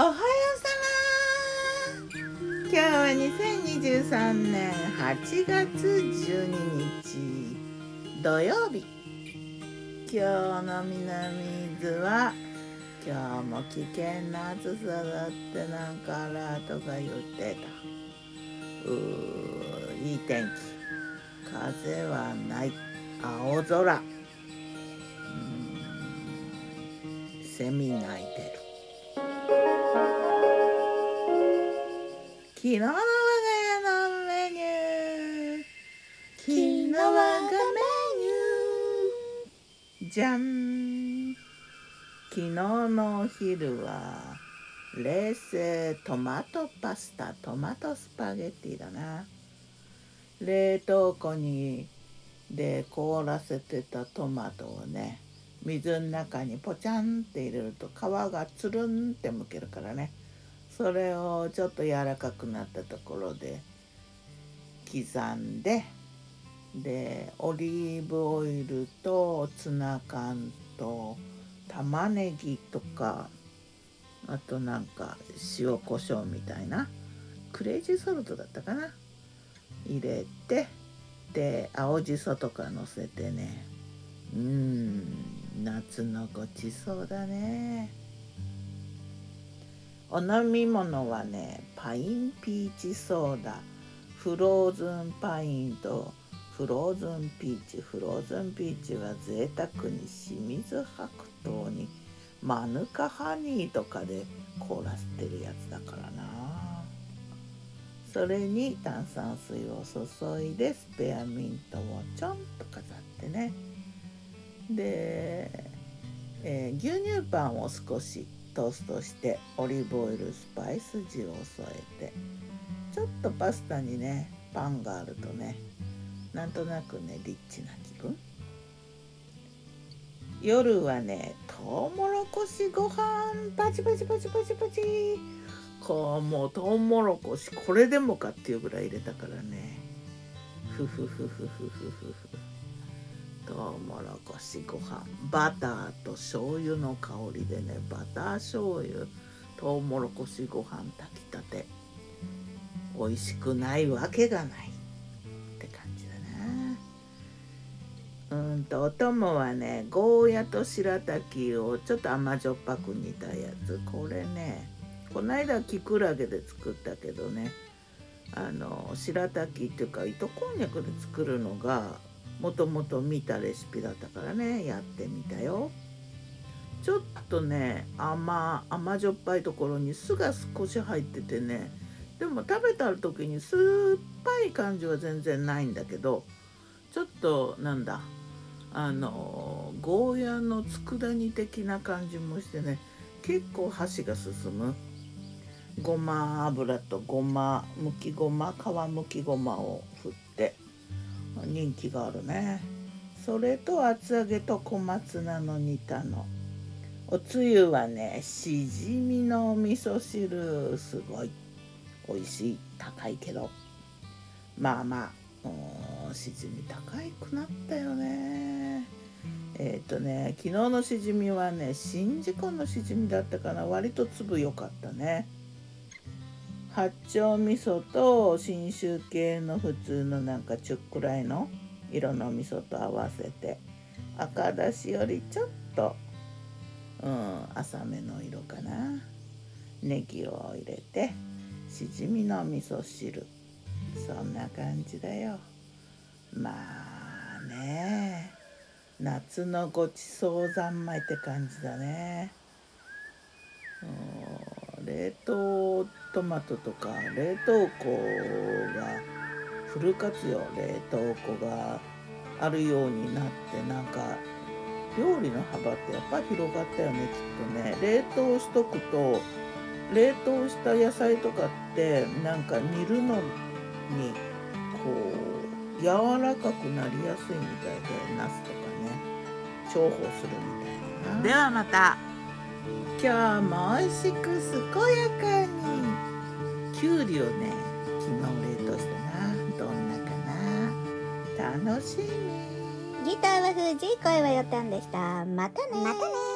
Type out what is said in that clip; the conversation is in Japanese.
おはようさま今日は2023年8月12日土曜日今日の南伊豆は今日も危険な暑さだってなんかアラートが言ってた。うーいい天気風はない青空うん。セミ鳴いてるの我が家のメニュー。昨日我がメニュー。じゃん。昨日のお昼は冷製トマトパスタトマトスパゲッティだな。冷凍庫にで凍らせてたトマトをね水の中にポチャンって入れると皮がつるんってむけるからね。それをちょっと柔らかくなったところで刻んででオリーブオイルとツナ缶と玉ねぎとかあとなんか塩コショウみたいなクレイジーソルトだったかな？入れてで青じそとかのせてねうん夏のごちそうだね。お飲み物はねパインピーチソーダフローズンパインとフローズンピーチ。フローズンピーチは贅沢に清水白桃にマヌカハニーとかで凍らせてるやつだからな。それに炭酸水を注いでスペアミントをちょんと飾ってね。で、えー、牛乳パンを少しトーストしてオリーブオイルスパイス塩を添えてちょっとパスタにねパンがあるとねなんとなくねリッチな気分。夜はねトウモロコシご飯パチパチパチパチパチ。こうもうトウモロコシこれでもかっていうぐらい入れたからね。ふふふふふふふふ。トウモロコシご飯バターと醤油の香りでねバター醤油トウモロコシご飯炊きたて。美味しくないわけがない。って感じだな。うんとお供はねゴーヤと白滝をちょっと甘じょっぱく煮たやつ。これねこないだきくらげで作ったけどねあの白滝っていうか糸こんにゃくで作るのがもともと見たレシピだったからねやってみたよ。ちょっとね甘甘じょっぱいところに酢が少し入っててねでも食べた時に酸っぱい感じは全然ないんだけどちょっとなんだあのゴーヤの佃煮的な感じもしてね結構箸が進む。ごま油とごまむきごま皮むきごまを振って人気があるね。それと厚揚げと小松菜の煮たの。おつゆはねしじみの味噌汁。すごい。美味しい。高いけど。まあまあしじみ高くなったよね。えっ、ー、とね昨日のしじみはね宍道湖のしじみだったかな。割と粒良かったね。八丁味噌と信州系の普通のなんかちゅっくらいの色の味噌と合わせて赤だしよりちょっと、うん、浅めの色かな。ネギを入れてしじみの味噌汁。そんな感じだよ。まあね夏のごちそう三昧って感じだね、うん、冷凍トマトとか冷凍庫がフル活用冷凍庫があるようになってなんか料理の幅ってやっぱ広がったよねきっとね。冷凍しとくと冷凍した野菜とかってなんか煮るのにこう柔らかくなりやすいみたいでナスとかね重宝するみたいな。ではまた。今日も美味しく健やかにきゅうりをね昨日冷凍したな。どんなかな。楽しみ。ギターは藤井声はよたんでした。またね。またね